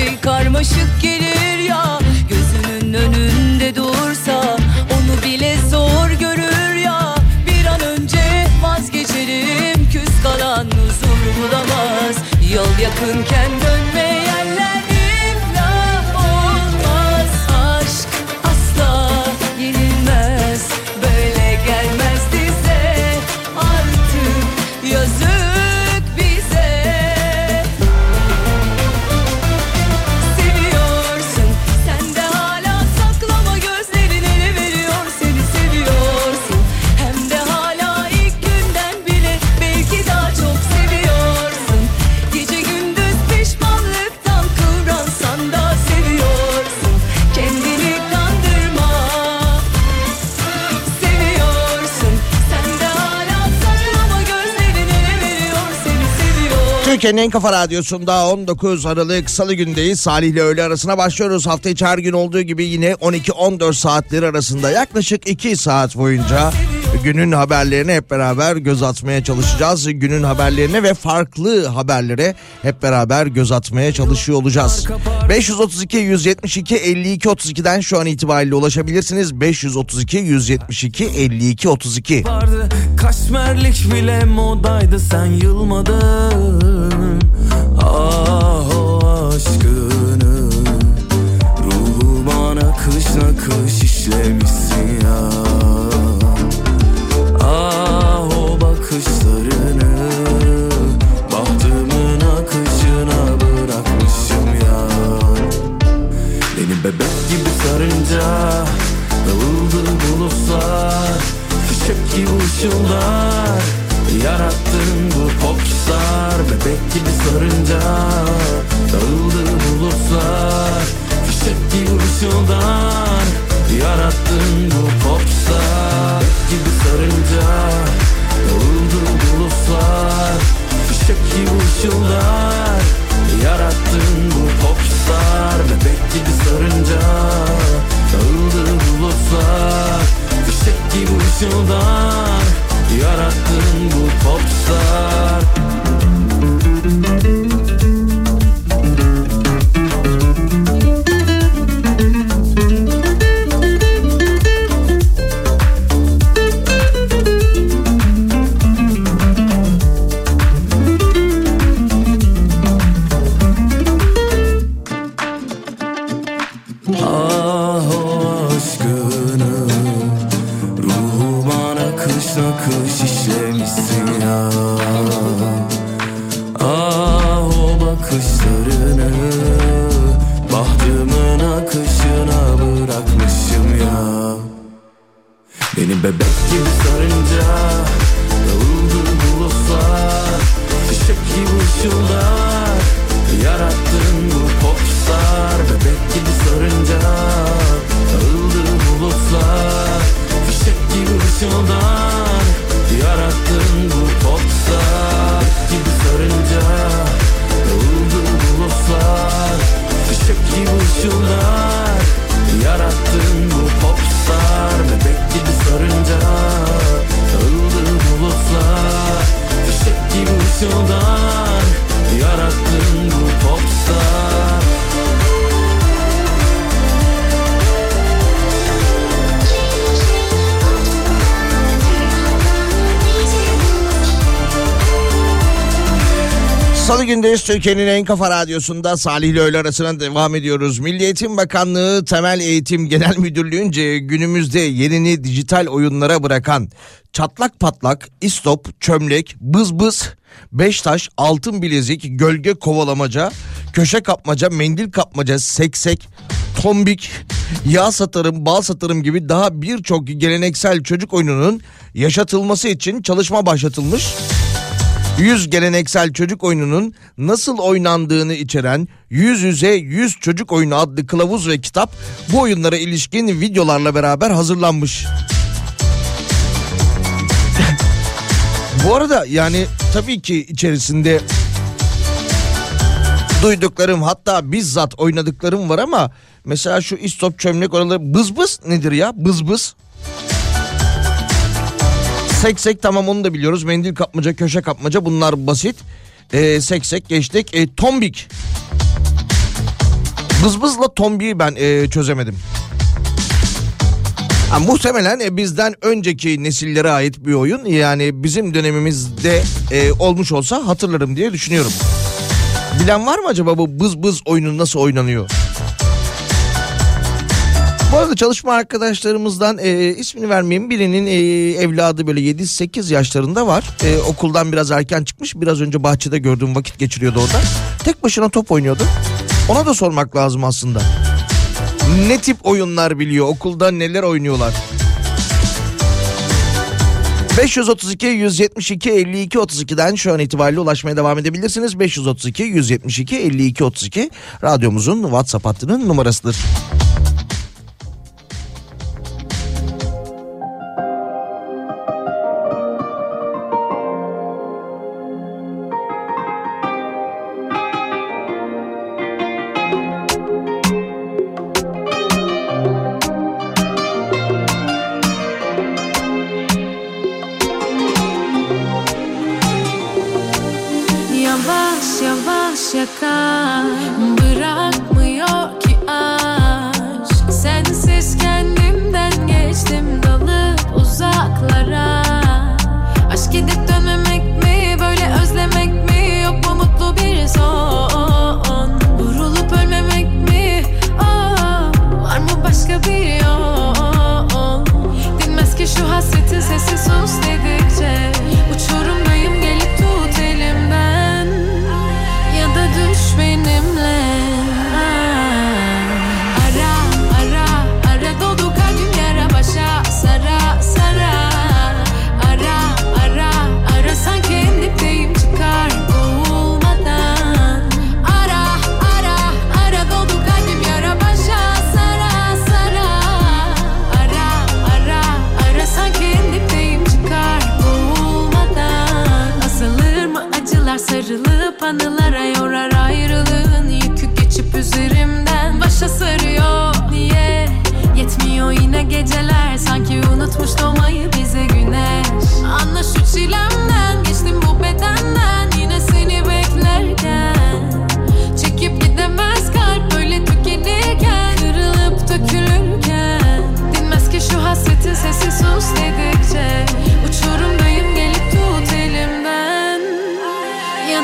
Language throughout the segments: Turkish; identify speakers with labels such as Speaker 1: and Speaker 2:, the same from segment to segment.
Speaker 1: Şey karmaşık gelir ya. Gözünün önünde dursa onu bile zor görür ya. Bir an önce vazgeçelim küs kalan huzur bulamaz. Yol yakınken dönmeyenler
Speaker 2: Türkiye'nin en kafa radyosunda 19 Aralık Salı gündeyiz. Salih ile öğle arasına başlıyoruz. Hafta içi her gün olduğu gibi yine 12-14 saatleri arasında yaklaşık 2 saat boyunca günün haberlerine hep beraber göz atmaya çalışacağız. Günün haberlerine ve farklı haberlere hep beraber göz atmaya çalışıyor olacağız. 532 172 52 32'den şu an itibariyle ulaşabilirsiniz. 532 172 52 32.
Speaker 3: vardı Kaşmerlik bile modaydı sen yılmadın Ah o aşkını Ruhuma nakış nakış işlemişsin ya Dağıldı bulutlar Fişek gibi ışıldar Yarattın bu popstar Bebek gibi sarınca. Dağıldı bulutlar Fişek gibi ışıldar Yarattın bu popstar gibi sarınca. Dağıldı bulutlar Fişek gibi ışıldar Yarattın bu popstar Bebek gibi sarınca Dağıldı bulutlar Fişek gibi ışıldar Yarattığın bu popstar.
Speaker 2: Salı gündeyiz Türkiye'nin en kafa radyosunda Salih ile öğle arasına devam ediyoruz. Milli Eğitim Bakanlığı Temel Eğitim Genel Müdürlüğü'nce günümüzde yerini dijital oyunlara bırakan çatlak patlak, istop, çömlek, bız bız, beş taş, altın bilezik, gölge kovalamaca, köşe kapmaca, mendil kapmaca, seksek, tombik, yağ satarım, bal satarım gibi daha birçok geleneksel çocuk oyununun yaşatılması için çalışma başlatılmış. 100 geleneksel çocuk oyununun nasıl oynandığını içeren Yüz Yüze 100 Çocuk Oyunu adlı kılavuz ve kitap bu oyunlara ilişkin videolarla beraber hazırlanmış. bu arada yani tabii ki içerisinde duyduklarım hatta bizzat oynadıklarım var ama mesela şu istop çömlek oraları bız bız nedir ya bız bız? Seksek tamam onu da biliyoruz. Mendil kapmaca, köşe kapmaca bunlar basit. Ee, seksek geçtik. Ee, tombik. Bızbızla tombiyi ben e, çözemedim. Ha, muhtemelen e, bizden önceki nesillere ait bir oyun. Yani bizim dönemimizde e, olmuş olsa hatırlarım diye düşünüyorum. Bilen var mı acaba bu bız bız oyunu nasıl oynanıyor? Bu arada çalışma arkadaşlarımızdan e, ismini vermeyeyim birinin e, evladı böyle 7-8 yaşlarında var. E, okuldan biraz erken çıkmış biraz önce bahçede gördüğüm vakit geçiriyordu orada. Tek başına top oynuyordu. Ona da sormak lazım aslında. Ne tip oyunlar biliyor okulda neler oynuyorlar? 532 172 52 32'den şu an itibariyle ulaşmaya devam edebilirsiniz. 532 172 52 32 radyomuzun WhatsApp hattının numarasıdır.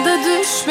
Speaker 4: Da düş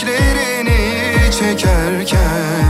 Speaker 5: Küreklerini çekerken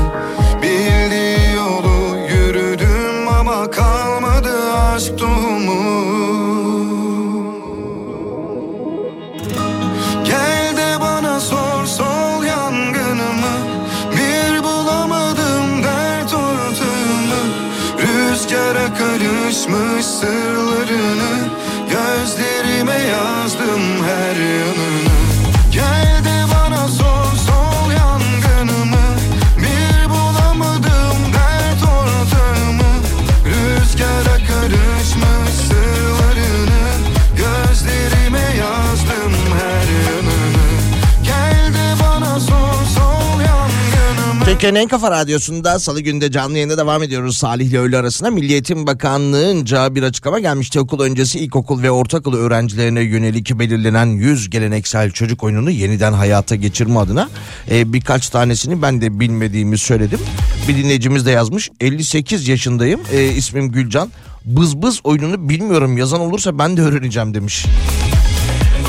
Speaker 2: Türkiye'nin en kafa radyosunda salı günde canlı yayında devam ediyoruz. Salih ile öğle arasında Milli Eğitim Bakanlığı'nca bir açıklama gelmişti. Okul öncesi ilkokul ve ortaokul öğrencilerine yönelik belirlenen 100 geleneksel çocuk oyununu yeniden hayata geçirme adına e, birkaç tanesini ben de bilmediğimi söyledim. Bir dinleyicimiz de yazmış 58 yaşındayım e, ismim Gülcan. Bız bız oyununu bilmiyorum yazan olursa ben de öğreneceğim demiş.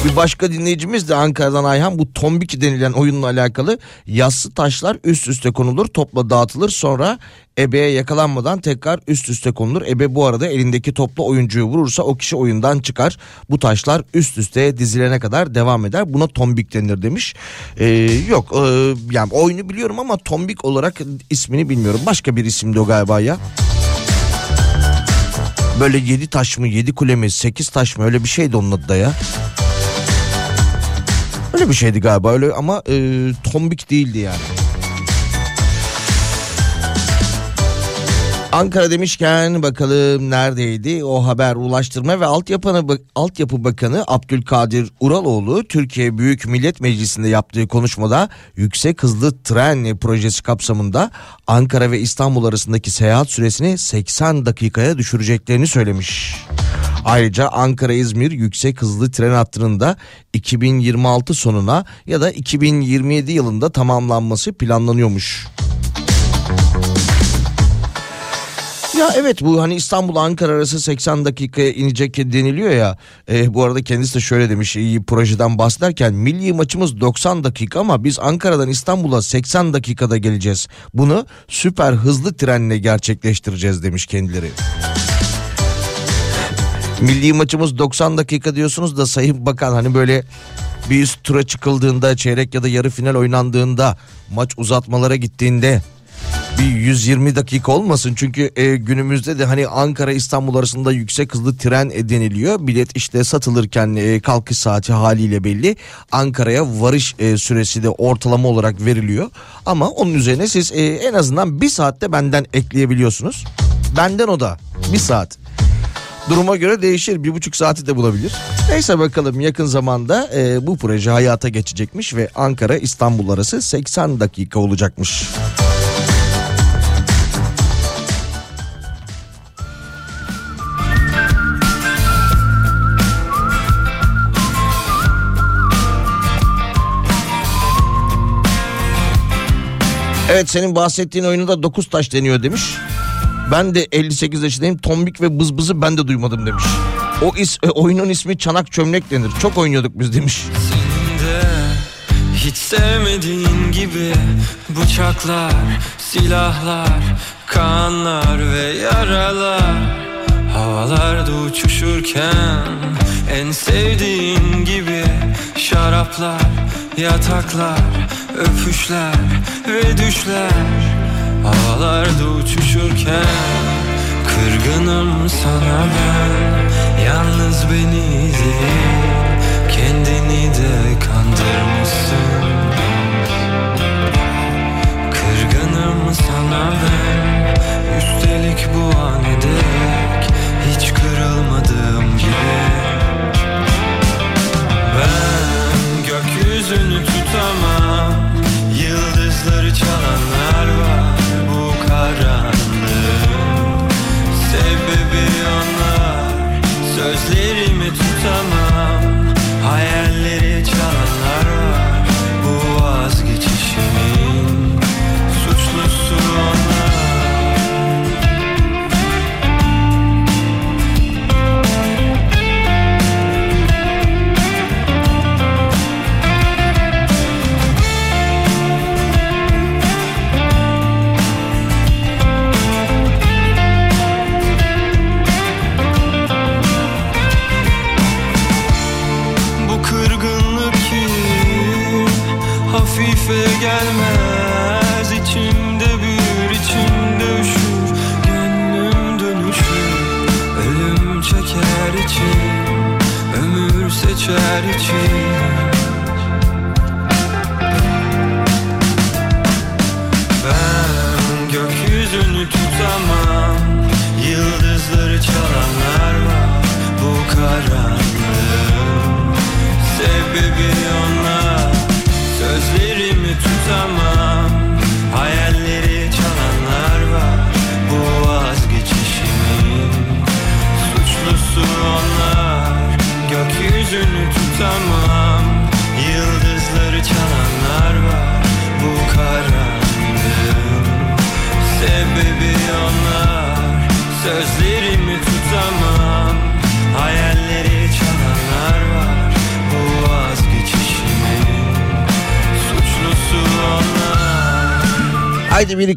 Speaker 2: Bir başka dinleyicimiz de Ankara'dan Ayhan bu tombik denilen oyunla alakalı yassı taşlar üst üste konulur topla dağıtılır sonra ebeye yakalanmadan tekrar üst üste konulur. Ebe bu arada elindeki topla oyuncuyu vurursa o kişi oyundan çıkar. Bu taşlar üst üste dizilene kadar devam eder. Buna tombik denir demiş. Ee, yok e, yani oyunu biliyorum ama tombik olarak ismini bilmiyorum. Başka bir isimdi o galiba ya. Böyle yedi taş mı yedi kule mi sekiz taş mı öyle bir şeydi onun adı da ya. Öyle bir şeydi galiba öyle ama e, tombik değildi yani. Ankara demişken bakalım neredeydi o haber Ulaştırma ve Altyapı, Altyapı Bakanı Abdülkadir Uraloğlu Türkiye Büyük Millet Meclisi'nde yaptığı konuşmada yüksek hızlı tren projesi kapsamında Ankara ve İstanbul arasındaki seyahat süresini 80 dakikaya düşüreceklerini söylemiş. Ayrıca Ankara-İzmir yüksek hızlı tren hattının da 2026 sonuna ya da 2027 yılında tamamlanması planlanıyormuş. Ya evet bu hani İstanbul Ankara arası 80 dakikaya inecek deniliyor ya. E, bu arada kendisi de şöyle demiş iyi projeden bahsederken milli maçımız 90 dakika ama biz Ankara'dan İstanbul'a 80 dakikada geleceğiz. Bunu süper hızlı trenle gerçekleştireceğiz demiş kendileri. Milli maçımız 90 dakika diyorsunuz da Sayın Bakan hani böyle bir üst tura çıkıldığında çeyrek ya da yarı final oynandığında maç uzatmalara gittiğinde bir 120 dakika olmasın çünkü e, günümüzde de hani Ankara İstanbul arasında yüksek hızlı tren deniliyor. Bilet işte satılırken e, kalkış saati haliyle belli. Ankara'ya varış e, süresi de ortalama olarak veriliyor. Ama onun üzerine siz e, en azından bir saatte benden ekleyebiliyorsunuz. Benden o da bir saat. Duruma göre değişir. Bir buçuk saati de bulabilir. Neyse bakalım yakın zamanda e, bu proje hayata geçecekmiş ve Ankara İstanbul arası 80 dakika olacakmış. Evet senin bahsettiğin oyunda 9 taş deniyor demiş. Ben de 58 yaşındayım. Tombik ve bızbızı ben de duymadım demiş. O is, e, oyunun ismi çanak çömlek denir. Çok oynuyorduk biz demiş.
Speaker 6: De hiç sevmediğin gibi bıçaklar, silahlar, kanlar ve yaralar Havalarda uçuşurken en sevdiğin gibi şaraplar, yataklar, öpüşler ve düşler Havalarda uçuşurken kırgınım sana ben. Yalnız beni değil kendini de kandırmışsın. Kırgınım sana ben. Üstelik bu an dek Hiç kırılmadığım gibi Ben gökyüzünü tutamam Yıldızları çalanlar
Speaker 2: 去。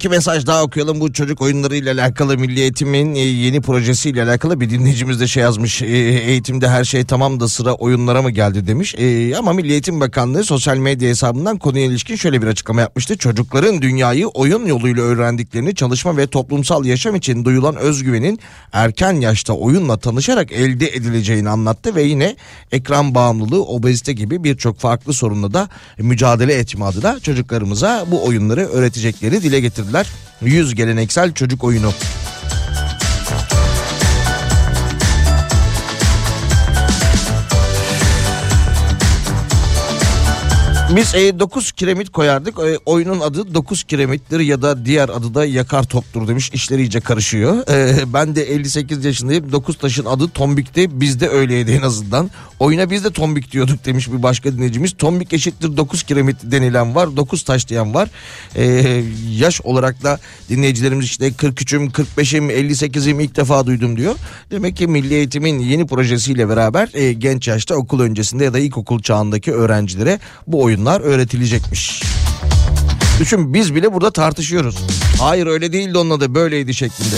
Speaker 2: İki mesaj daha okuyalım. Bu çocuk oyunları ile alakalı Milli Eğitim'in e, yeni projesiyle alakalı bir dinleyicimiz de şey yazmış. E, Eğitimde her şey tamam da sıra oyunlara mı geldi demiş. E, Ama Milli Eğitim Bakanlığı sosyal medya hesabından konuya ilişkin şöyle bir açıklama yapmıştı. Çocukların dünyayı oyun yoluyla öğrendiklerini çalışma ve toplumsal yaşam için duyulan özgüvenin erken yaşta oyunla tanışarak elde edileceğini anlattı ve yine ekran bağımlılığı, obezite gibi birçok farklı sorunla da mücadele etme adına çocuklarımıza bu oyunları öğretecekleri dile getirdiler. 100 geleneksel çocuk oyunu. Biz 9 kiremit koyardık. E, oyunun adı 9 kiremittir ya da diğer adı da yakar toptur demiş. İşleri iyice karışıyor. E, ben de 58 yaşındayım. 9 taşın adı tombikti. Bizde öyleydi en azından. Oyuna biz de tombik diyorduk demiş bir başka dinleyicimiz. Tombik eşittir 9 kiremit denilen var. 9 taş diyen var. E, yaş olarak da dinleyicilerimiz işte 43'üm, 45'im, 58'im ilk defa duydum diyor. Demek ki Milli Eğitim'in yeni projesiyle beraber e, genç yaşta okul öncesinde ya da ilkokul çağındaki öğrencilere bu oyunlar öğretilecekmiş. Düşün biz bile burada tartışıyoruz. Hayır öyle değildi onun adı böyleydi şeklinde.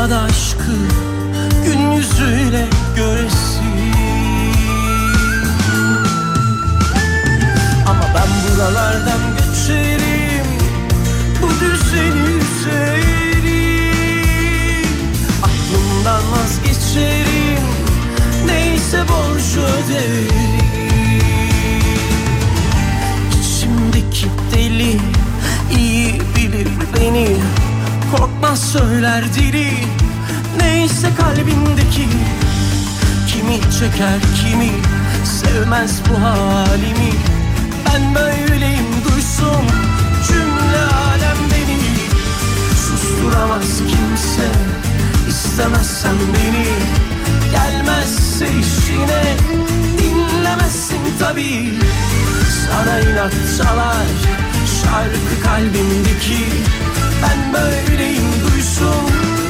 Speaker 7: Dünyada aşkı gün yüzüyle göresin. Ama ben buralardan göçerim Bu düzeni üzerim Aklımdan vazgeçerim Neyse borcu öderim. İçimdeki deli iyi bilir beni Korkmaz söyler dili. Neyse kalbimdeki Kimi çeker kimi Sevmez bu halimi. Ben böyleyim duysun Cümle alem beni. Susturamaz kimse İstemezsen beni. Gelmezse işine Dinlemezsin tabii. Sana inat çalar Şarkı kalbimdeki Ben böyleyim duysun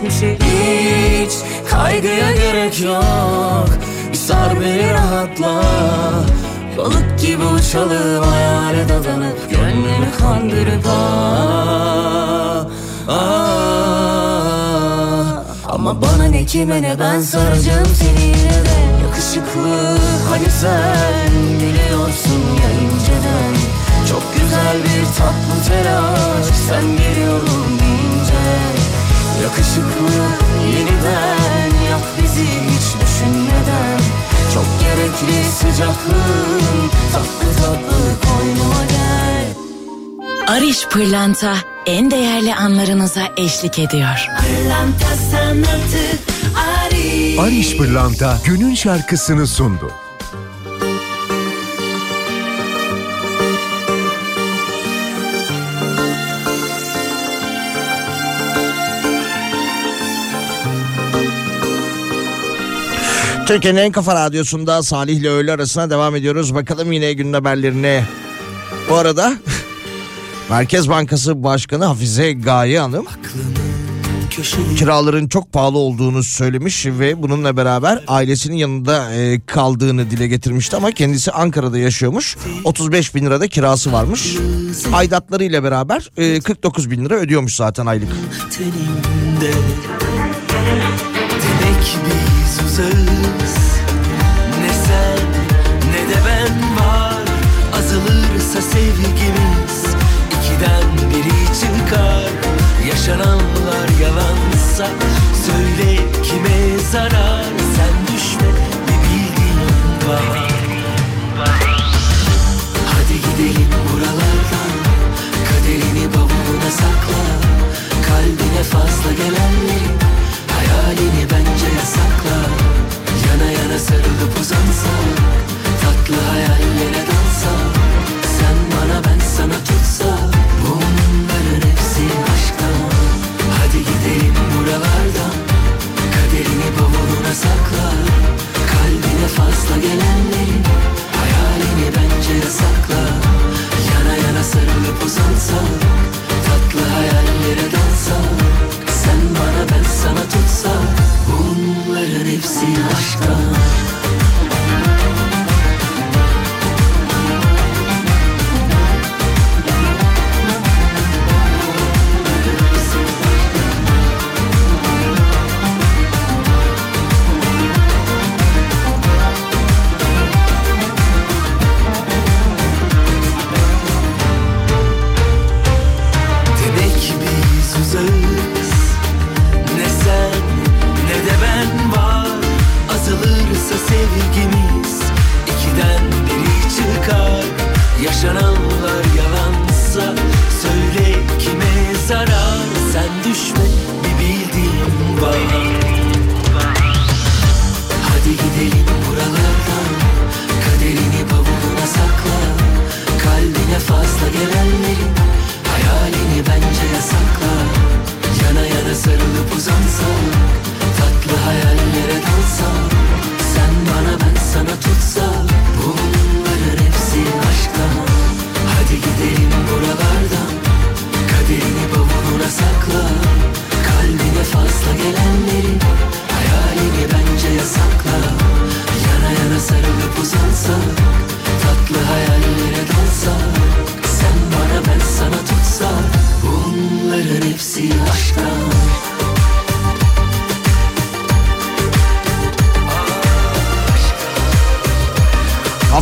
Speaker 8: geçmişi
Speaker 3: Hiç kaygıya gerek yok. Bir sar beni rahatla. Balık gibi uçalım hayale dadanıp Gönlümü kandırıp ah, ah, Ama bana ne kime ne ben saracağım seni yine de. Yakışıklı hani sen biliyorsun ya inceden. Çok güzel bir tatlı telaş sen geliyorum deyince Yakışıklı yeniden yak bizi hiç düşünmeden Çok gerekli sıcaklığın tatlı tatlı koynuma gel
Speaker 9: Ariş Pırlanta en değerli anlarınıza eşlik ediyor.
Speaker 3: Pırlanta sanatı Ariş
Speaker 10: Ariş Pırlanta günün şarkısını sundu.
Speaker 2: Türkiye'nin en kafa radyosunda Salih ile öğle arasına devam ediyoruz. Bakalım yine günün haberlerine. Bu arada Merkez Bankası Başkanı Hafize Gaye Hanım kiraların çok pahalı olduğunu söylemiş ve bununla beraber ailesinin yanında e, kaldığını dile getirmişti ama kendisi Ankara'da yaşıyormuş. 35 bin lirada kirası varmış. Aidatlarıyla beraber e, 49 bin lira ödüyormuş zaten aylık.
Speaker 11: teninde Demek biz Ne sen ne de ben var. Azalırsa sevgimiz ikiden biri çıkar. Yaşananlar yalansa Söyle kime zarar. Sen düşme bir bildiğin var. Hadi gidelim buralardan. Kaderini bavuluna sakla. Kalbine fazla gelenleri Hayalini bence yasakla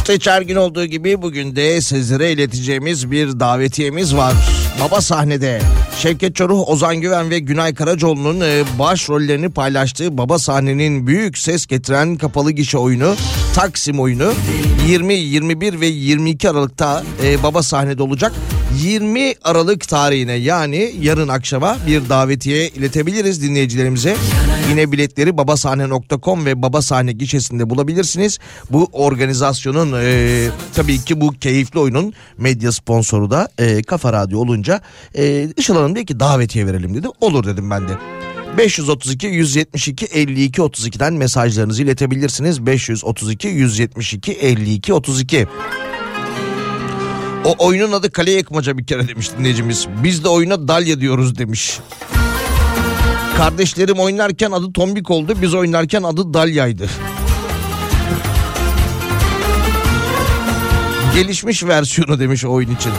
Speaker 2: Hafta içi her gün olduğu gibi bugün de sizlere ileteceğimiz bir davetiyemiz var. Baba sahnede Şevket Çoruh, Ozan Güven ve Günay Karacoğlu'nun e, başrollerini paylaştığı Baba sahnenin büyük ses getiren kapalı gişe oyunu Taksim oyunu 20, 21 ve 22 Aralık'ta e, Baba sahnede olacak. 20 Aralık tarihine yani yarın akşama bir davetiye iletebiliriz dinleyicilerimize. Yine biletleri babasahne.com ve babasahne gişesinde bulabilirsiniz. Bu organizasyonun e, tabii ki bu keyifli oyunun medya sponsoru da e, Kafa Radyo olunca e, Işıl Hanım dedi ki davetiye verelim dedi. Olur dedim ben de. 532 172 52 32'den mesajlarınızı iletebilirsiniz. 532 172 52 32. O oyunun adı kale yıkmaca bir kere demiş dinleyicimiz. Biz de oyuna dalya diyoruz demiş. Kardeşlerim oynarken adı tombik oldu. Biz oynarken adı dalyaydı. Gelişmiş versiyonu demiş oyun için.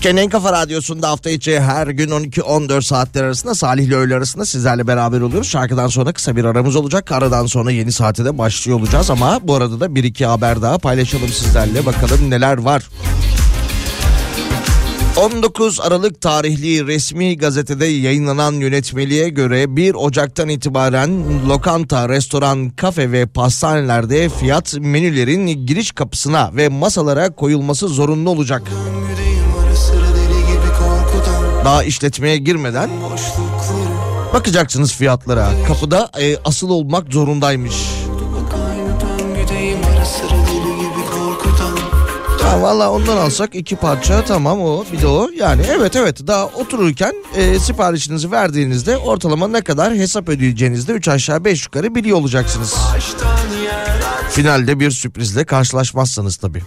Speaker 2: Türkiye'nin en kafa radyosunda hafta içi her gün 12-14 saatler arasında Salih ile öğle arasında sizlerle beraber oluyoruz. Şarkıdan sonra kısa bir aramız olacak. Aradan sonra yeni saate de başlıyor olacağız ama bu arada da bir iki haber daha paylaşalım sizlerle. Bakalım neler var. 19 Aralık tarihli resmi gazetede yayınlanan yönetmeliğe göre 1 Ocak'tan itibaren lokanta, restoran, kafe ve pastanelerde fiyat menülerin giriş kapısına ve masalara koyulması zorunlu olacak.
Speaker 12: Yüreğim
Speaker 2: Daha işletmeye girmeden bakacaksınız fiyatlara. Kapıda e, asıl olmak zorundaymış. Ha, valla ondan alsak iki parça tamam o bir de o. Yani evet evet daha otururken e, siparişinizi verdiğinizde ortalama ne kadar hesap ödeyeceğinizde 3 aşağı 5 yukarı biliyor olacaksınız. Finalde bir sürprizle karşılaşmazsanız tabii.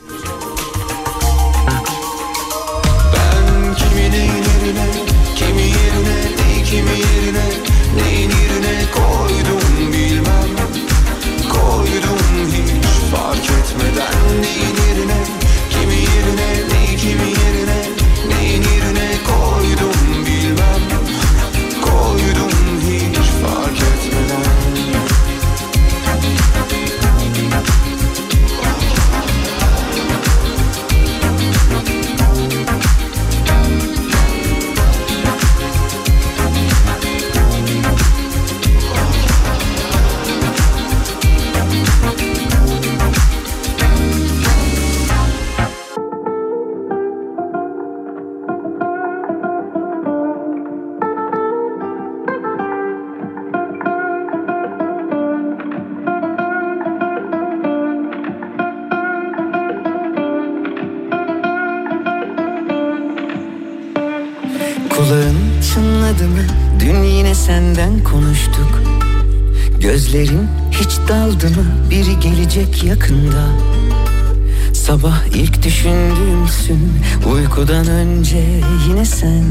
Speaker 13: İlk düşündüğümsün. Uykudan önce yine sen.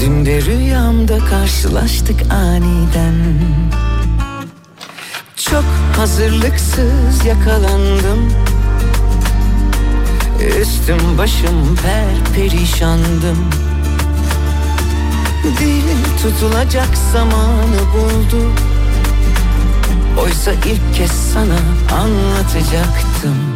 Speaker 13: Dün de rüyamda karşılaştık aniden. Çok hazırlıksız yakalandım. Üstüm başım per perişandım. Dilim tutulacak zamanı buldu. Oysa ilk kez sana anlatacaktım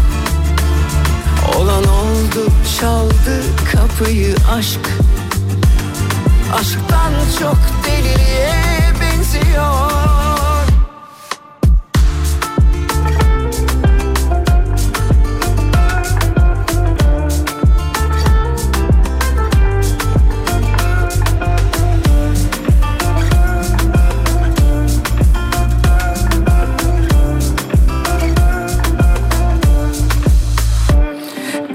Speaker 13: Olan oldu çaldı kapıyı aşk. Aşktan çok deliliğe benziyor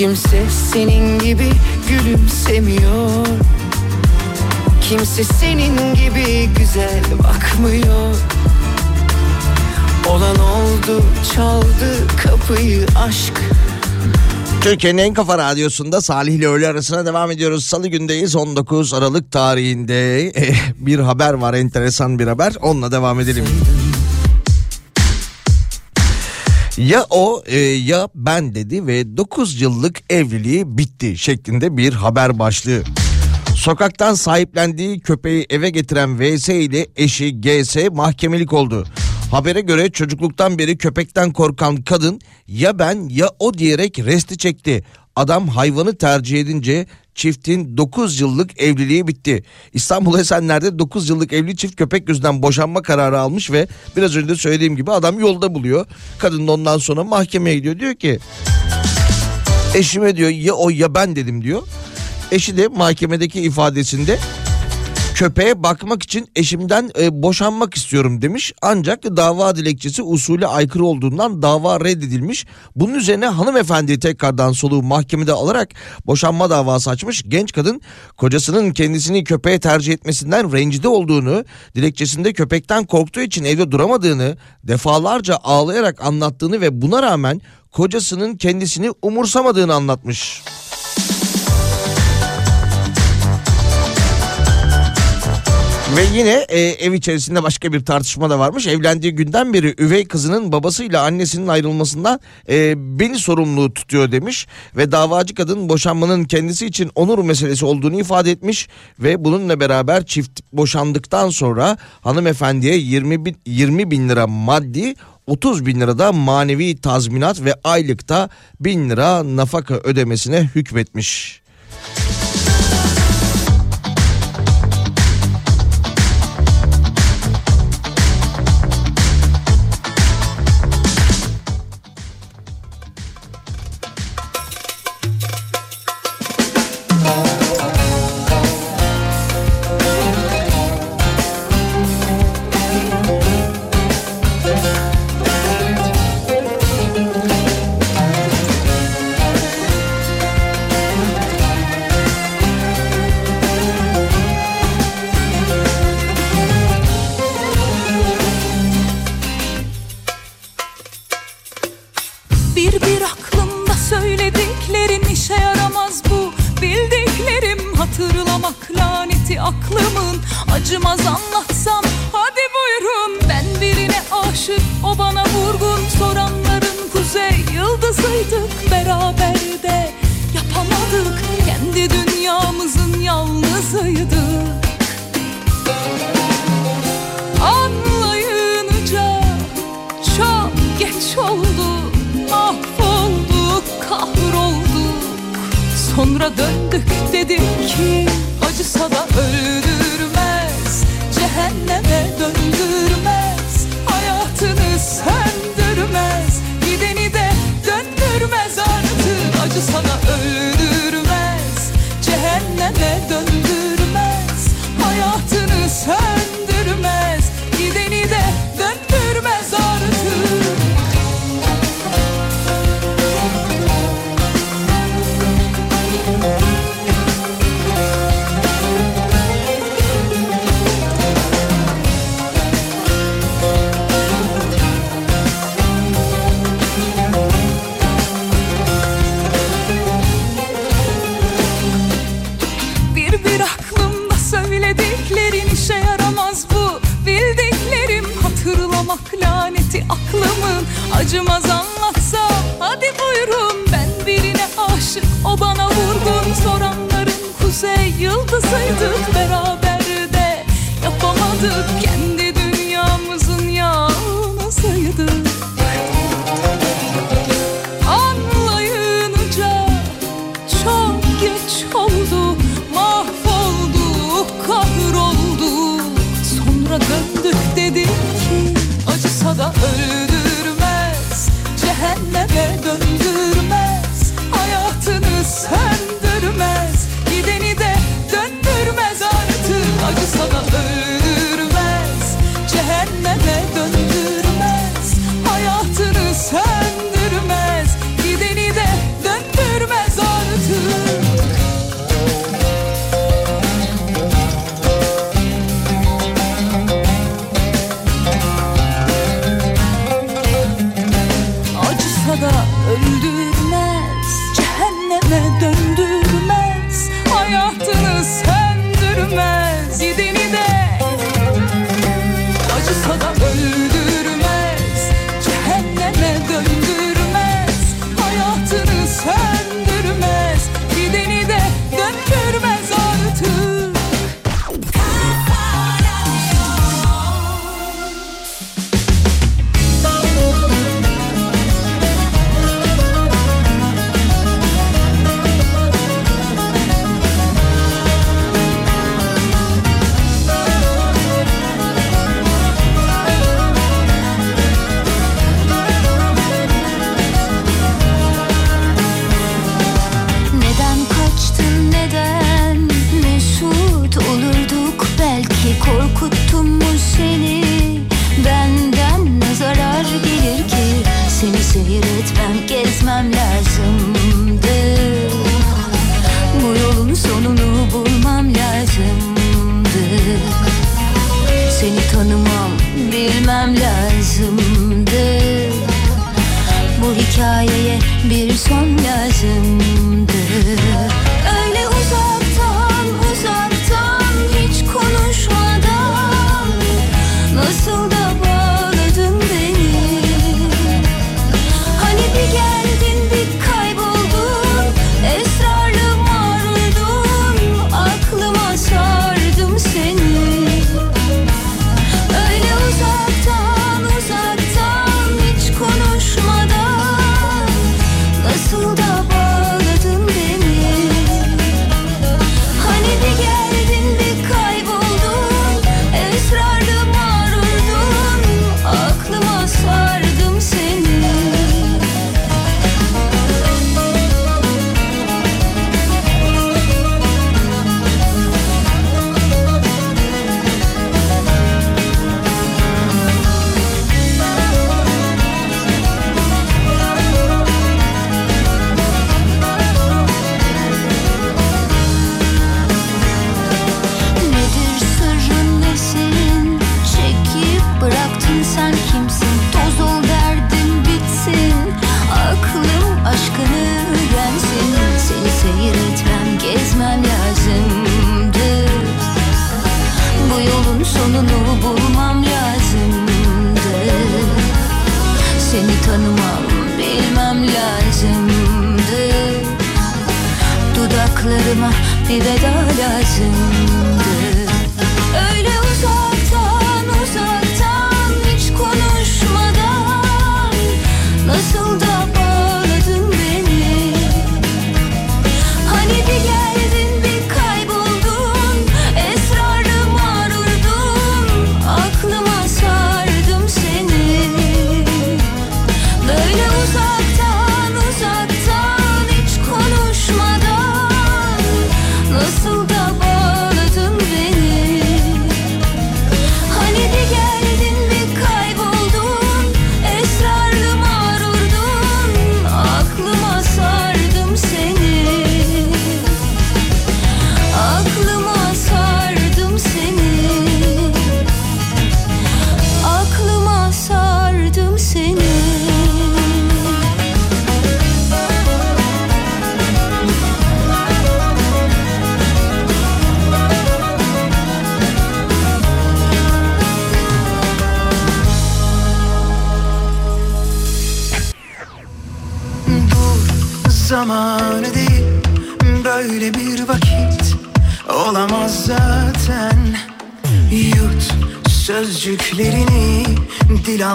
Speaker 13: kimse senin gibi gülümsemiyor. Kimse senin gibi güzel bakmıyor. Olan oldu çaldı kapıyı aşk.
Speaker 2: Türkiye'nin en kafa radyosunda Salih ile öğle arasına devam ediyoruz. Salı gündeyiz 19 Aralık tarihinde. Eh, bir haber var enteresan bir haber. Onunla devam edelim. Ya o e, ya ben dedi ve 9 yıllık evliliği bitti şeklinde bir haber başlığı. Sokaktan sahiplendiği köpeği eve getiren VS ile eşi GS mahkemelik oldu. Habere göre çocukluktan beri köpekten korkan kadın ya ben ya o diyerek resti çekti. Adam hayvanı tercih edince çiftin 9 yıllık evliliği bitti. İstanbul Esenler'de 9 yıllık evli çift köpek yüzünden boşanma kararı almış ve biraz önce de söylediğim gibi adam yolda buluyor. Kadın da ondan sonra mahkemeye gidiyor diyor ki eşime diyor ya o ya ben dedim diyor. Eşi de mahkemedeki ifadesinde köpeğe bakmak için eşimden e, boşanmak istiyorum demiş. Ancak dava dilekçesi usule aykırı olduğundan dava reddedilmiş. Bunun üzerine hanımefendi tekrardan soluğu mahkemede alarak boşanma davası açmış. Genç kadın kocasının kendisini köpeğe tercih etmesinden rencide olduğunu, dilekçesinde köpekten korktuğu için evde duramadığını, defalarca ağlayarak anlattığını ve buna rağmen kocasının kendisini umursamadığını anlatmış. Ve yine e, ev içerisinde başka bir tartışma da varmış. Evlendiği günden beri üvey kızının babasıyla annesinin ayrılmasından e, beni sorumlu tutuyor demiş. Ve davacı kadın boşanmanın kendisi için onur meselesi olduğunu ifade etmiş. Ve bununla beraber çift boşandıktan sonra hanımefendiye 20 bin, 20 bin lira maddi 30 bin lirada manevi tazminat ve aylıkta 1000 lira nafaka ödemesine hükmetmiş.
Speaker 14: Sonra döndük dedik ki Acısa da öldürmez. Cehenneme döndürmez
Speaker 8: acımaz anlatsam Hadi buyurun. Ben birine aşık O bana vurgun. Soranların kuzey yıldızıydık beraber de. Yapamadık
Speaker 13: kendimizi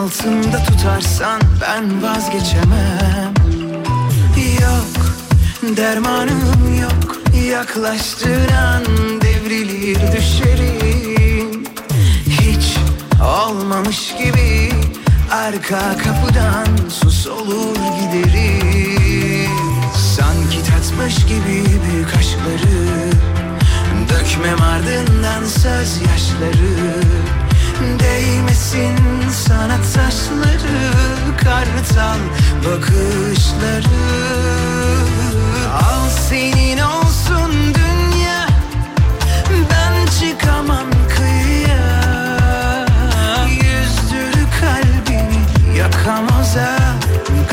Speaker 13: altında tutarsan ben vazgeçemem. Yok dermanım yok. Yaklaştığın an devrilir düşerim Hiç olmamış gibi Arka kapıdan sus olur giderim. Sanki tatmış gibi büyük aşkları Dökmem ardından söz yaşları Değmesin sana taşları Kartal bakışları. Al senin olsun dünya Ben çıkamam kıyıya. Yüzdür kalbimi yakamoza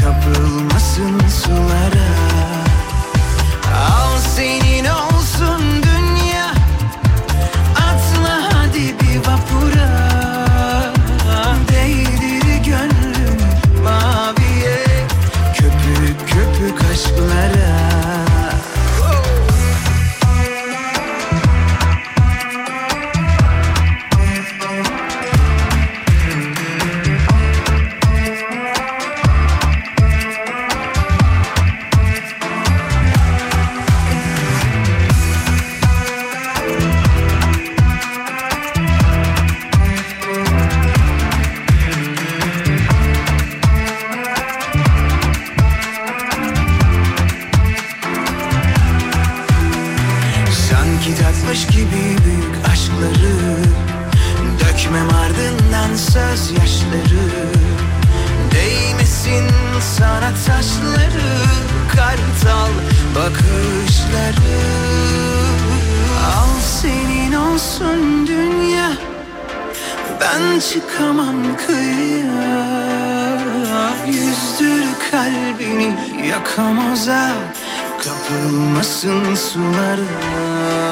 Speaker 13: Kapılmasın sulara Kapılmasın sulara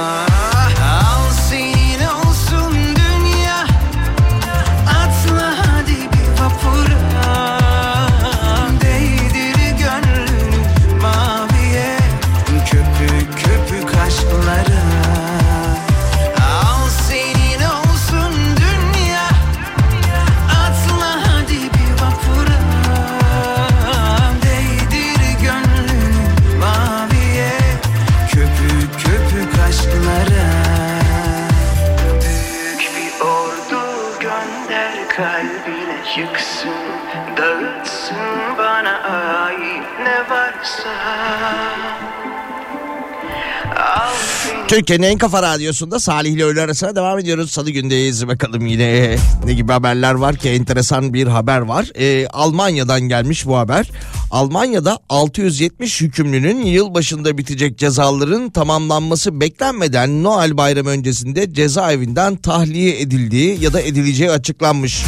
Speaker 2: Türkiye'nin en kafa radyosunda Salih ile öğle arasına devam ediyoruz. Salı gündeyiz bakalım yine ne gibi haberler var ki enteresan bir haber var. Ee, Almanya'dan gelmiş bu haber. Almanya'da 670 hükümlünün yılbaşında bitecek cezaların tamamlanması beklenmeden Noel bayramı öncesinde cezaevinden tahliye edildiği ya da edileceği açıklanmış.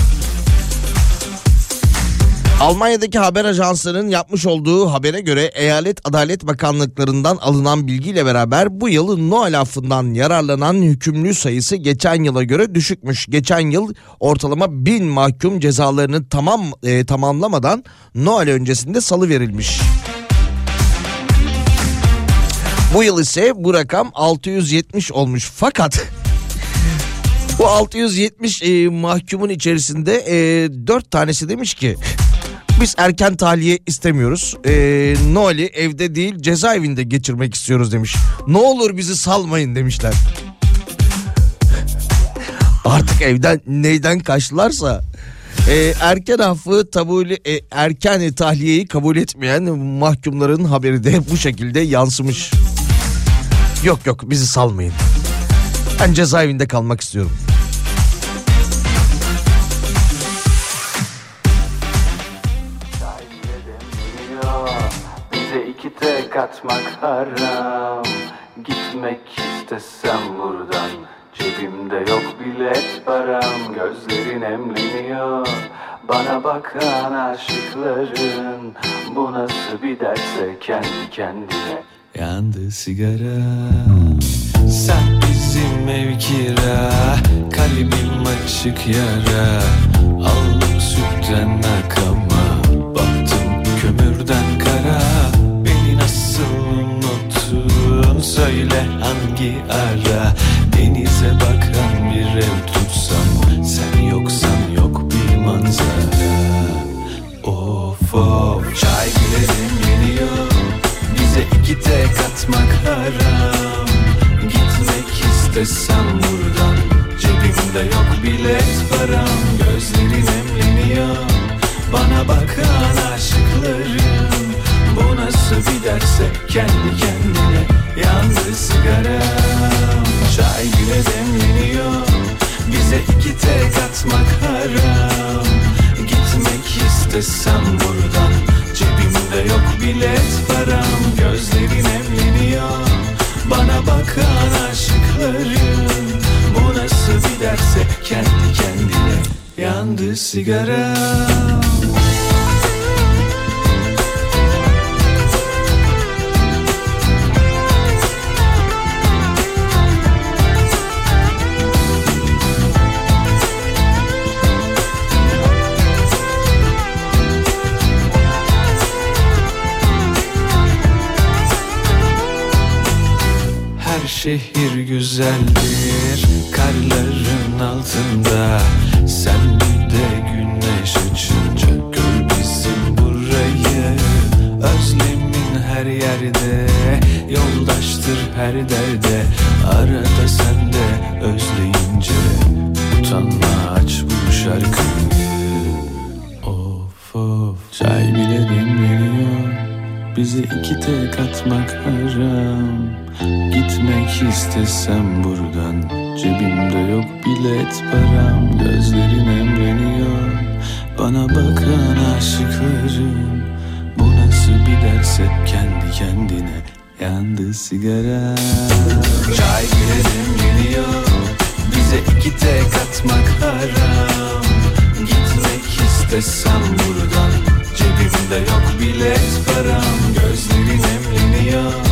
Speaker 2: Almanya'daki haber ajanslarının yapmış olduğu habere göre eyalet adalet bakanlıklarından alınan bilgiyle beraber bu yıl Noel affından yararlanan hükümlü sayısı geçen yıla göre düşükmüş. Geçen yıl ortalama bin mahkum cezalarını tamam e, tamamlamadan Noel öncesinde salı verilmiş. Bu yıl ise bu rakam 670 olmuş fakat bu 670 e, mahkumun içerisinde e, 4 tanesi demiş ki biz erken tahliye istemiyoruz. E, Noel'i evde değil cezaevinde geçirmek istiyoruz demiş. Ne olur bizi salmayın demişler. Artık evden neyden kaçtılarsa e, erken affı tabuli e, erken tahliyeyi kabul etmeyen mahkumların haberi de bu şekilde yansımış. Yok yok bizi salmayın. Ben cezaevinde kalmak istiyorum.
Speaker 15: Tek atmak haram. Gitmek istesem buradan Cebimde yok bilet param. Gözlerin emleniyor Bana bakan aşıkların. Bu nasıl bir derse kendi kendine. Yandı sigara. Sen bizim ev kira Kalbim açık yara. Aldım sütten nakama hangi ara? Denize bakan bir ev tutsam Sen yoksan yok bir manzara. Of of. Çay gülerim yeniyor Bize iki tek atmak haram. Gitmek istesem buradan Cebimde yok bilet param. Gözlerin emleniyor Bana bakan aşıklarım Bu nasıl bir derse kendi kendine sigaram Çay bile demleniyor. Bize iki tek atmak haram. Gitmek istesem buradan Cebimde yok bilet param. Gözlerin emleniyor Bana bakan aşıklarım. Bu nasıl bir derse kendi kendine Yandı sigaram şehir güzeldir karların altında. Sen bir de güneş açınca gör bizim burayı. Özlemin her yerde yoldaştır her derde. Arada sen de özleyince utanma aç bu şarkıyı. Of of. Çay bile demleniyor Bize iki tek atmak haram Gitmek istesem buradan Cebimde yok bilet param Gözlerin emreniyor. Bana bakan aşıklarım Bu nasıl bir derse kendi kendine Yandı sigara. Çay bile demleniyor Bize iki tek atmak haram. Gitmek istesem buradan Cebimde yok bilet param Gözlerin emleniyor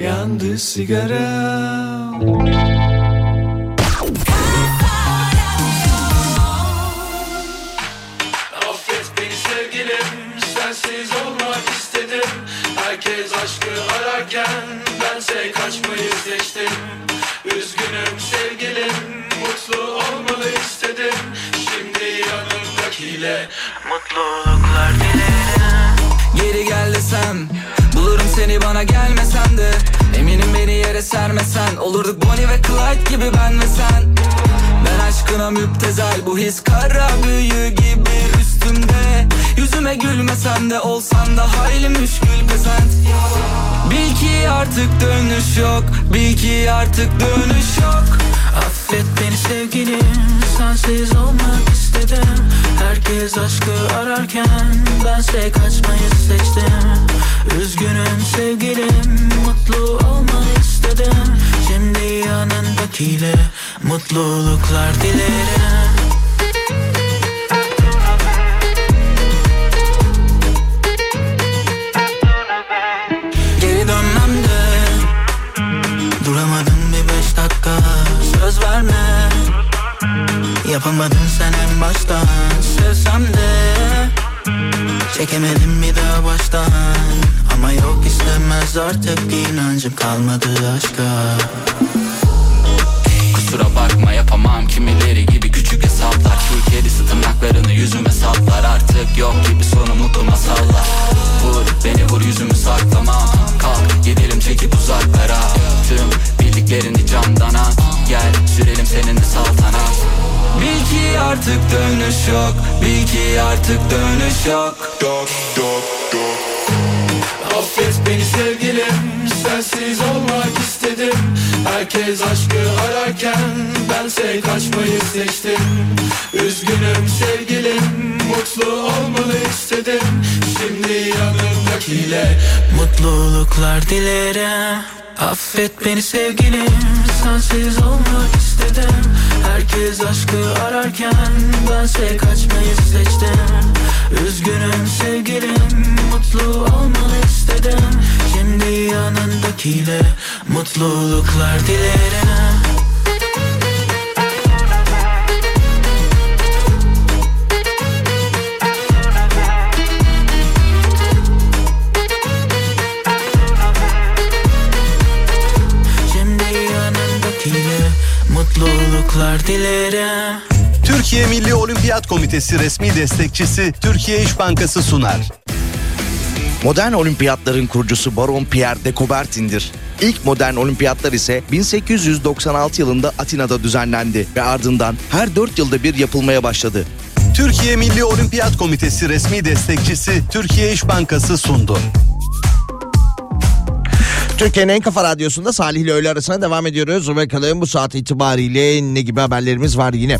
Speaker 15: Yandı sigaram
Speaker 16: Affet beni sevgilim Sensiz olmak istedim. Herkes aşkı ararken Bense kaçmayı seçtim. Üzgünüm sevgilim Mutlu olmalı istedim. Şimdi yanımdakiyle Mutluluklar
Speaker 6: Bana gelmesen de. Eminim beni yere sermesen. Olurduk Bonnie ve Clyde gibi ben ve sen. Ben aşkına müptezel Bu his kara büyü gibi üstümde. Yüzüme gülmesen de olsan da hayli müşkül pesent Bil ki artık dönüş yok Bil ki artık dönüş yok
Speaker 16: Affet beni sevgilim Sensiz olmak istedim. Herkes aşkı ararken Bense kaçmayı seçtim. Üzgünüm sevgilim Mutlu olmak istedim. Şimdi yanındakiyle Mutluluklar dilerim
Speaker 6: Yapamadın sen en baştan. Sevsem de Çekemedim bir daha baştan. Ama yok istemez artık inancım kalmadı aşka.
Speaker 17: Kusura bakma yapamam. Kimileri gibi küçük hesaplar. Çiğ kedisi tırnaklarını yüzüme saplar. Artık yok gibi sonu mutlu
Speaker 6: artık dönüş yok. Bil ki artık dönüş yok.
Speaker 16: Dok dok dok. Affet beni sevgilim Sensiz olmak istedim. Herkes aşkı ararken Bense kaçmayı seçtim. Üzgünüm sevgilim Mutlu olmalı istedim. Şimdi yanımdakiyle Mutluluklar dilerim. Affet beni sevgilim Sensiz olmak istedim. Herkes aşkı ararken Bense kaçmayı seçtim. Üzgünüm sevgilim Mutlu olmalı istedim
Speaker 13: dilerim Şimdi yanındakiyle Mutluluklar dilerim
Speaker 18: Türkiye Milli Olimpiyat Komitesi resmi destekçisi Türkiye İş Bankası sunar.
Speaker 19: Modern olimpiyatların kurucusu Baron Pierre de Coubertin'dir. İlk modern olimpiyatlar ise 1896 yılında Atina'da düzenlendi ve ardından her 4 yılda bir yapılmaya başladı.
Speaker 18: Türkiye Milli Olimpiyat Komitesi resmi destekçisi Türkiye İş Bankası sundu.
Speaker 2: Türkiye'nin en kafa radyosunda Salih ile öğle arasına devam ediyoruz. Bakalım bu saat itibariyle ne gibi haberlerimiz var yine.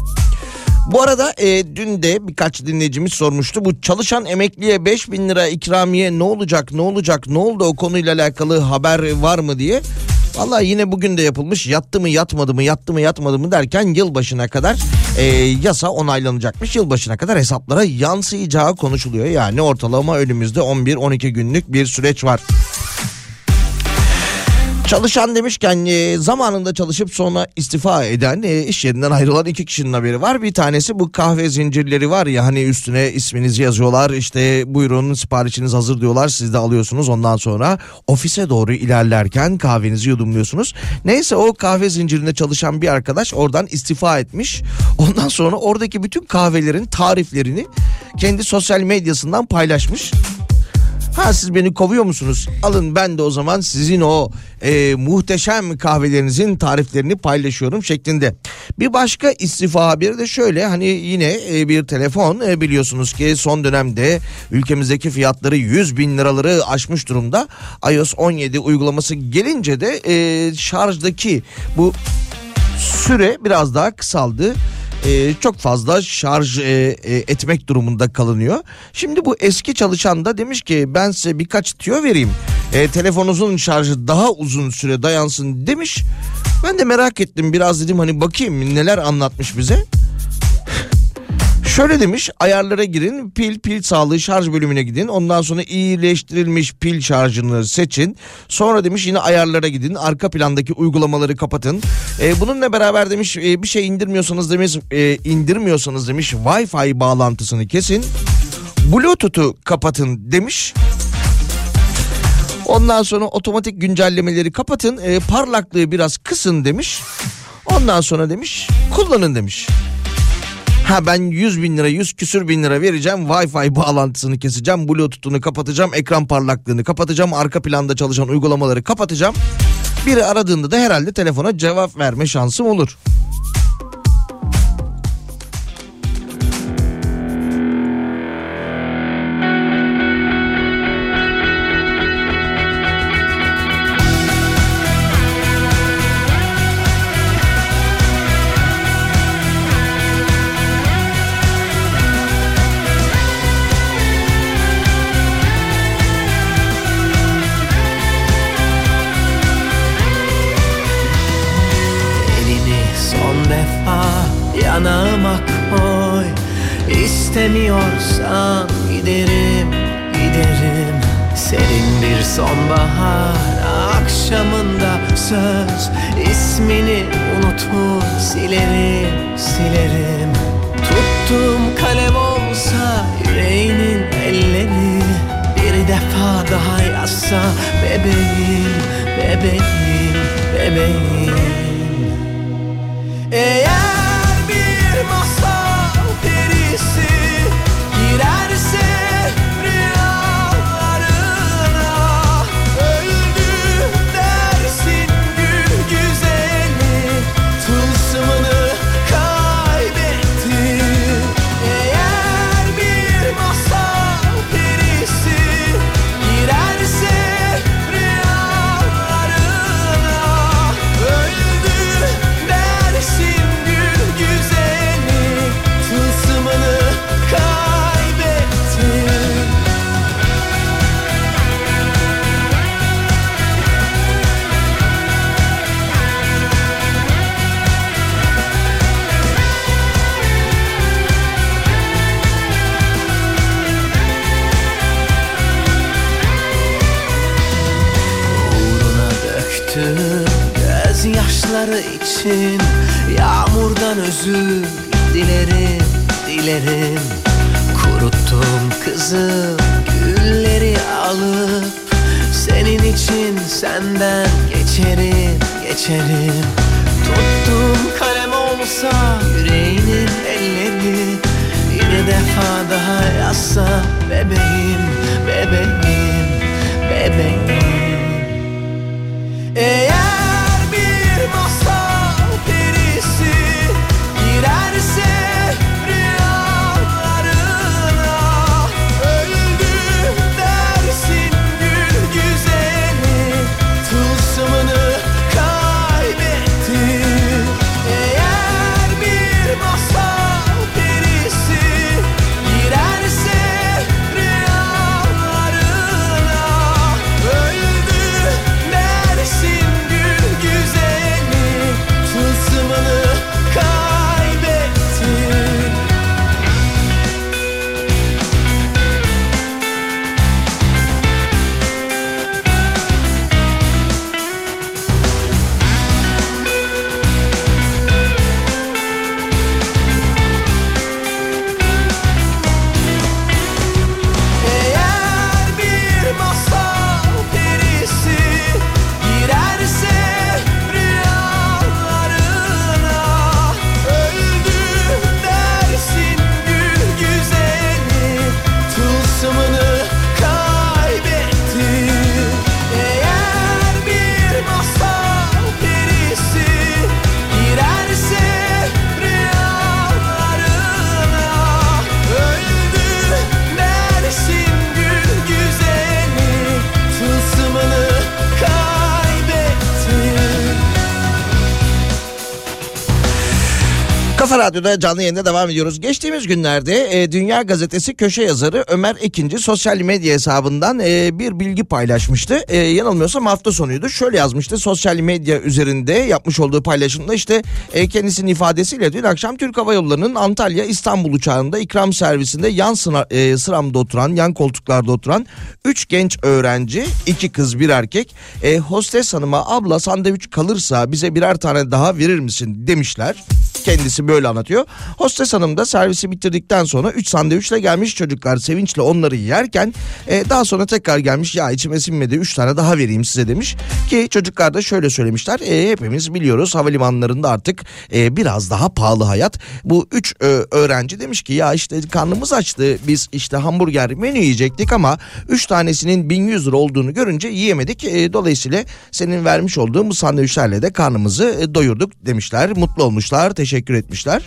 Speaker 2: Bu arada e, dün de birkaç dinleyicimiz sormuştu. Bu çalışan emekliye 5 bin lira ikramiye ne olacak ne olacak ne oldu o konuyla alakalı haber var mı diye. Vallahi yine bugün de yapılmış yattı mı yatmadı mı yattı mı yatmadı mı derken yılbaşına kadar e, yasa onaylanacakmış. Yılbaşına kadar hesaplara yansıyacağı konuşuluyor. Yani ortalama önümüzde 11-12 günlük bir süreç var. Çalışan demişken e, zamanında çalışıp sonra istifa eden e, iş yerinden ayrılan iki kişinin haberi var. Bir tanesi bu kahve zincirleri var ya hani üstüne isminizi yazıyorlar işte buyurun siparişiniz hazır diyorlar siz de alıyorsunuz ondan sonra ofise doğru ilerlerken kahvenizi yudumluyorsunuz. Neyse o kahve zincirinde çalışan bir arkadaş oradan istifa etmiş. Ondan sonra oradaki bütün kahvelerin tariflerini kendi sosyal medyasından paylaşmış. Ha siz beni kovuyor musunuz? Alın ben de o zaman sizin o e, muhteşem kahvelerinizin tariflerini paylaşıyorum şeklinde. Bir başka istifa haberi de şöyle hani yine e, bir telefon e, biliyorsunuz ki son dönemde ülkemizdeki fiyatları 100 bin liraları aşmış durumda. iOS 17 uygulaması gelince de e, şarjdaki bu süre biraz daha kısaldı e, çok fazla şarj e, e, etmek durumunda kalınıyor. Şimdi bu eski çalışan da demiş ki ben size birkaç tüyo vereyim. E, telefonunuzun şarjı daha uzun süre dayansın demiş. Ben de merak ettim biraz dedim hani bakayım neler anlatmış bize. Şöyle demiş ayarlara girin pil pil sağlığı şarj bölümüne gidin ondan sonra iyileştirilmiş pil şarjını seçin sonra demiş yine ayarlara gidin arka plandaki uygulamaları kapatın e, bununla beraber demiş e, bir şey indirmiyorsanız demiş e, indirmiyorsanız demiş Wi-Fi bağlantısını kesin Bluetooth'u kapatın demiş. Ondan sonra otomatik güncellemeleri kapatın e, parlaklığı biraz kısın demiş. Ondan sonra demiş kullanın demiş. Ha ben 100 bin lira 100 küsür bin lira vereceğim Wi-Fi bağlantısını keseceğim Bluetooth'unu kapatacağım ekran parlaklığını kapatacağım arka planda çalışan uygulamaları kapatacağım. Biri aradığında da herhalde telefona cevap verme şansım olur. Radyo'da canlı yayında devam ediyoruz. Geçtiğimiz günlerde e, Dünya Gazetesi köşe yazarı Ömer Ekinci sosyal medya hesabından e, bir bilgi paylaşmıştı. E, yanılmıyorsam hafta sonuydu. Şöyle yazmıştı sosyal medya üzerinde yapmış olduğu paylaşımda işte e, kendisinin ifadesiyle dün akşam Türk Hava Yolları'nın Antalya İstanbul uçağında ikram servisinde yan sıra, e, sıramda oturan yan koltuklarda oturan 3 genç öğrenci iki kız bir erkek e, hostes hanıma abla sandviç kalırsa bize birer tane daha verir misin demişler. Kendisi böyle anlatıyor. Hostes hanım da servisi bitirdikten sonra 3 sandviçle gelmiş çocuklar sevinçle onları yerken e, daha sonra tekrar gelmiş ya içime sinmedi 3 tane daha vereyim size demiş. Ki çocuklar da şöyle söylemişler e, hepimiz biliyoruz havalimanlarında artık e, biraz daha pahalı hayat. Bu 3 öğrenci demiş ki ya işte karnımız açtı biz işte hamburger menü yiyecektik ama 3 tanesinin 1100 lira olduğunu görünce yiyemedik. E, dolayısıyla senin vermiş olduğun bu sandviçlerle de karnımızı e, doyurduk demişler. Mutlu olmuşlar teşekkür etmişler.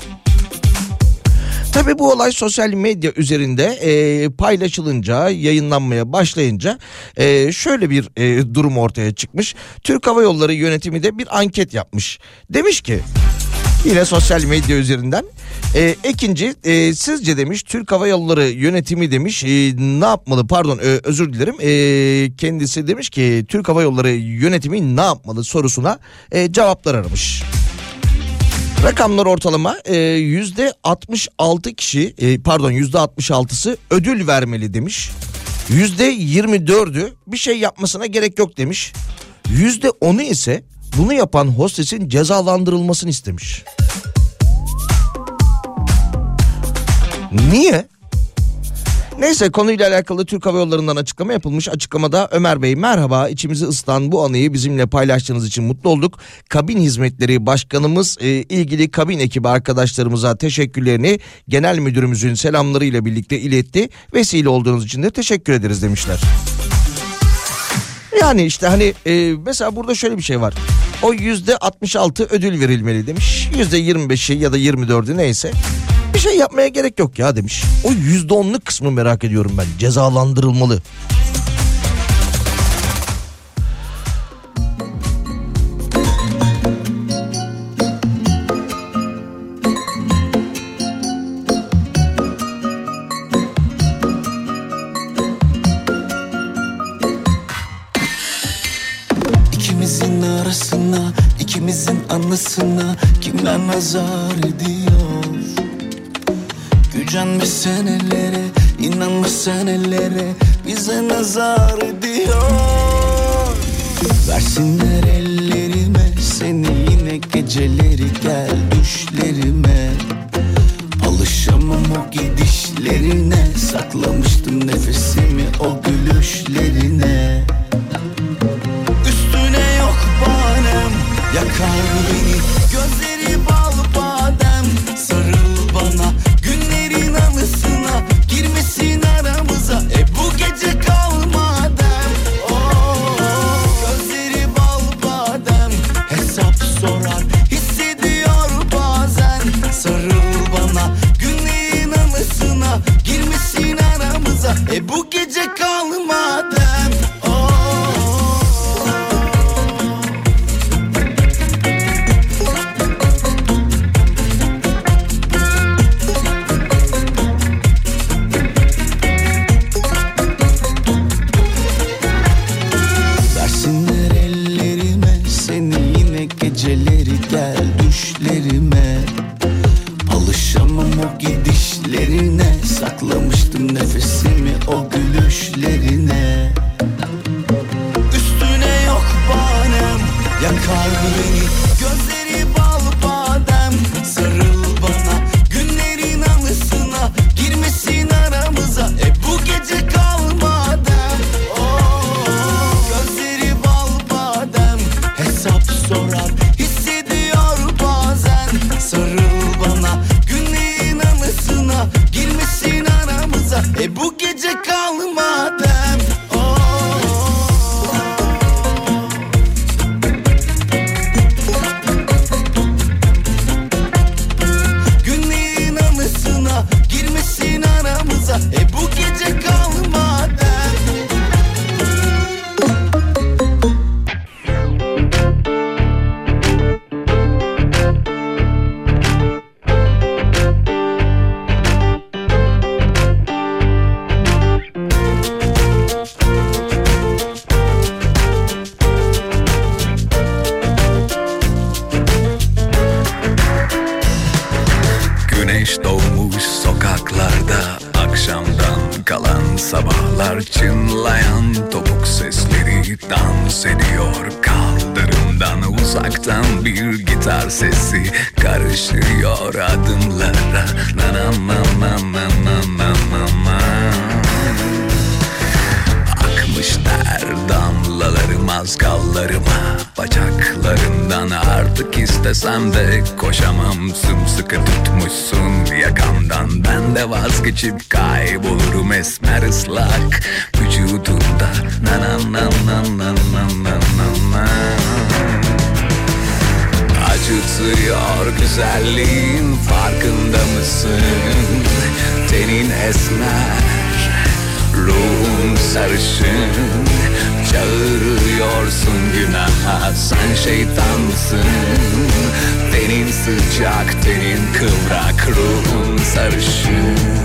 Speaker 2: Tabii bu olay sosyal medya üzerinde e, paylaşılınca, yayınlanmaya başlayınca e, şöyle bir e, durum ortaya çıkmış. Türk Hava Yolları yönetimi de bir anket yapmış. Demiş ki yine sosyal medya üzerinden e, ikinci e, sizce demiş Türk Hava Yolları yönetimi demiş e, ne yapmalı pardon e, özür dilerim e, kendisi demiş ki Türk Hava Yolları yönetimi ne yapmalı sorusuna e, cevaplar aramış. Rakamlar ortalama e, yüzde 66 kişi e, pardon yüzde 66'sı ödül vermeli demiş. Yüzde 24'ü bir şey yapmasına gerek yok demiş. Yüzde 10'u ise bunu yapan hostesin cezalandırılmasını istemiş. Niye? Neyse konuyla alakalı Türk Hava Yolları'ndan açıklama yapılmış. Açıklamada Ömer Bey merhaba içimizi ısıtan bu anıyı bizimle paylaştığınız için mutlu olduk. Kabin Hizmetleri Başkanımız e, ilgili kabin ekibi arkadaşlarımıza teşekkürlerini genel müdürümüzün selamlarıyla birlikte iletti. Vesile olduğunuz için de teşekkür ederiz demişler. Yani işte hani e, mesela burada şöyle bir şey var. O yüzde 66 ödül verilmeli demiş. Yüzde 25'i ya da 24'ü neyse. Bir şey yapmaya gerek yok ya demiş. O yüzde onluk kısmı merak ediyorum ben. Cezalandırılmalı.
Speaker 13: İkimizin arasına, ikimizin anısına kimler nazar? Can Gücenmişsin ellere inanmışsın ellere Bize nazar ediyor. Versinler
Speaker 20: ellerime Seni yine geceleri gel düşlerime. sıcak Tenin kıvrak ruhun sarışın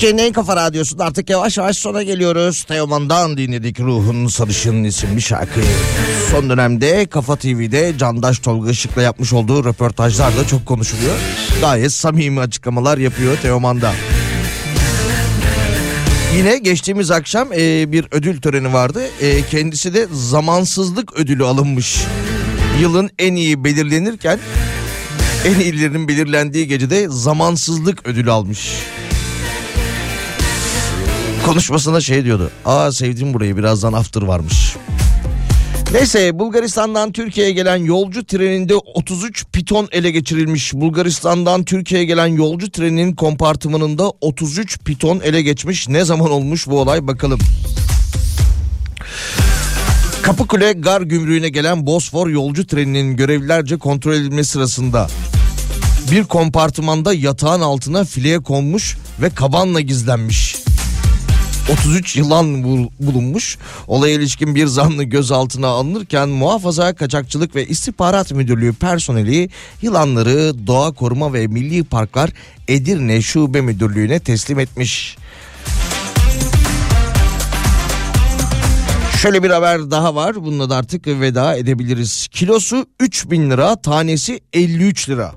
Speaker 2: Türkiye'nin en kafa radyosunda artık yavaş yavaş sona geliyoruz. Teoman'dan dinledik Ruhun Sarışın isimli şarkıyı. Son dönemde Kafa TV'de Candaş Tolga Işık'la yapmış olduğu röportajlar da çok konuşuluyor. Gayet samimi açıklamalar yapıyor Teoman'da. Yine geçtiğimiz akşam e, bir ödül töreni vardı. E, kendisi de zamansızlık ödülü alınmış. Yılın en iyi belirlenirken en iyilerinin belirlendiği gecede zamansızlık ödülü almış konuşmasında şey diyordu. Aa sevdim burayı birazdan after varmış. Neyse Bulgaristan'dan Türkiye'ye gelen yolcu treninde 33 piton ele geçirilmiş. Bulgaristan'dan Türkiye'ye gelen yolcu treninin kompartımanında 33 piton ele geçmiş. Ne zaman olmuş bu olay bakalım. Kapıkule gar gümrüğüne gelen Bosfor yolcu treninin görevlilerce kontrol edilmesi sırasında bir kompartımanda yatağın altına fileye konmuş ve kabanla gizlenmiş. 33 yılan bul- bulunmuş. Olaya ilişkin bir zanlı gözaltına alınırken muhafaza kaçakçılık ve istihbarat müdürlüğü personeli yılanları Doğa Koruma ve Milli Parklar Edirne Şube Müdürlüğü'ne teslim etmiş. Şöyle bir haber daha var. Bununla da artık veda edebiliriz. Kilosu 3000 lira, tanesi 53 lira.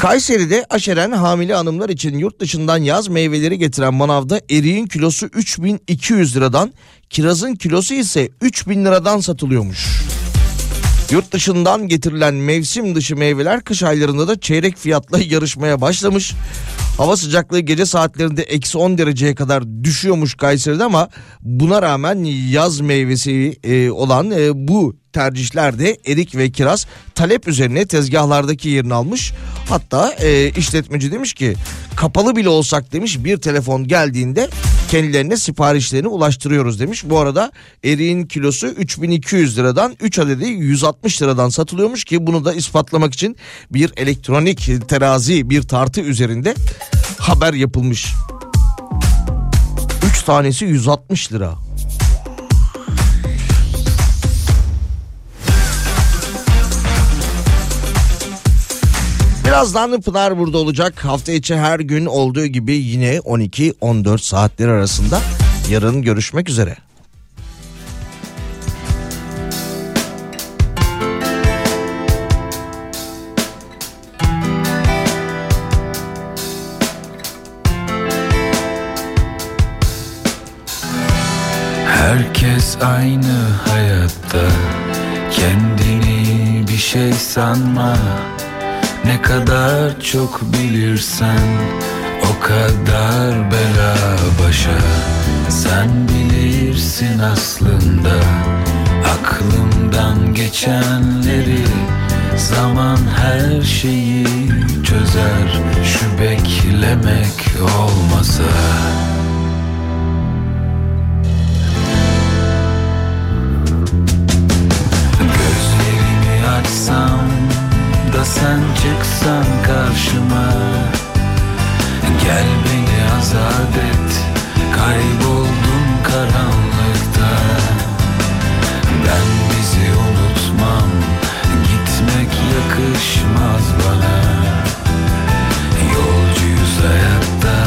Speaker 2: Kayseri'de aşeren hamile hanımlar için yurt dışından yaz meyveleri getiren manavda eriğin kilosu 3200 liradan, kirazın kilosu ise 3000 liradan satılıyormuş. Yurt dışından getirilen mevsim dışı meyveler kış aylarında da çeyrek fiyatla yarışmaya başlamış. Hava sıcaklığı gece saatlerinde eksi 10 dereceye kadar düşüyormuş Kayseri'de ama buna rağmen yaz meyvesi e, olan e, bu tercihlerde erik ve kiraz talep üzerine tezgahlardaki yerini almış. Hatta e, işletmeci demiş ki kapalı bile olsak demiş bir telefon geldiğinde kendilerine siparişlerini ulaştırıyoruz demiş. Bu arada eriğin kilosu 3200 liradan 3 adedi 160 liradan satılıyormuş ki bunu da ispatlamak için bir elektronik terazi bir tartı üzerinde haber yapılmış. 3 tanesi 160 lira. Birazdan Pınar burada olacak. Hafta içi her gün olduğu gibi yine 12-14 saatler arasında. Yarın görüşmek üzere.
Speaker 15: Herkes aynı hayatta Kendini bir şey sanma Ne kadar çok bilirsen O kadar bela başa. Sen bilirsin aslında Aklımdan geçenleri. Zaman her şeyi çözer Şu beklemek olmasa sen çıksan karşıma. Gel beni azat et Kayboldum karanlıkta. Ben bizi unutmam Gitmek yakışmaz bana. Yolcuyuz hayatta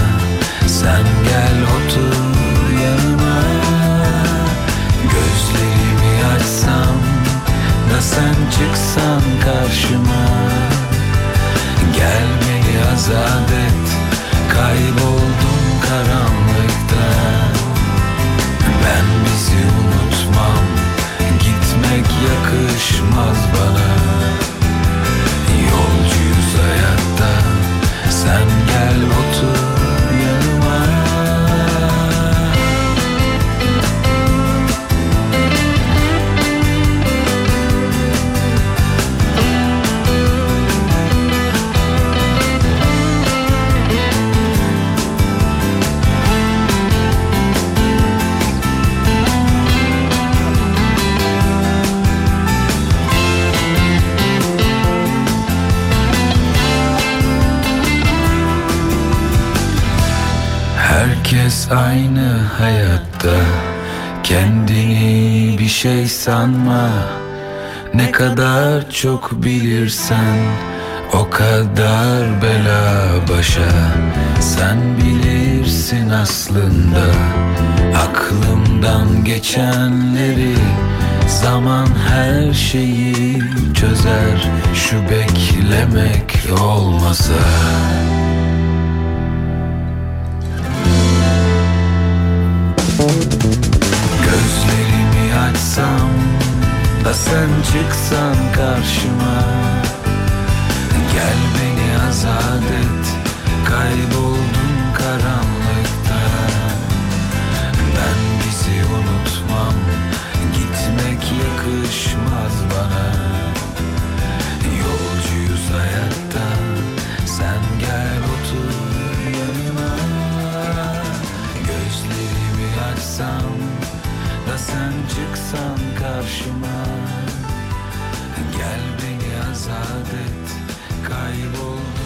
Speaker 15: Sen gel otur yanıma. Gözlerimi açsam da sen çıksan karşıma Gel beni azat et Kayboldum karanlıkta. Ben bizi unutmam Gitmek yakışmaz bana kadar çok bilirsen O kadar bela başa. Sen bilirsin aslında Aklımdan geçenleri. Zaman her şeyi çözer Şu beklemek olmasa Da sen çıksan karşıma. Gel beni azat et. Kayboldum karanlıkta. Ben bizi unutmam. Gitmek yakışmaz bana. Yolcuyuz hayatta. Sen gel otur yanıma. Gözlerimi açsam sen çıksan karşıma. Gel beni azat et Kaybol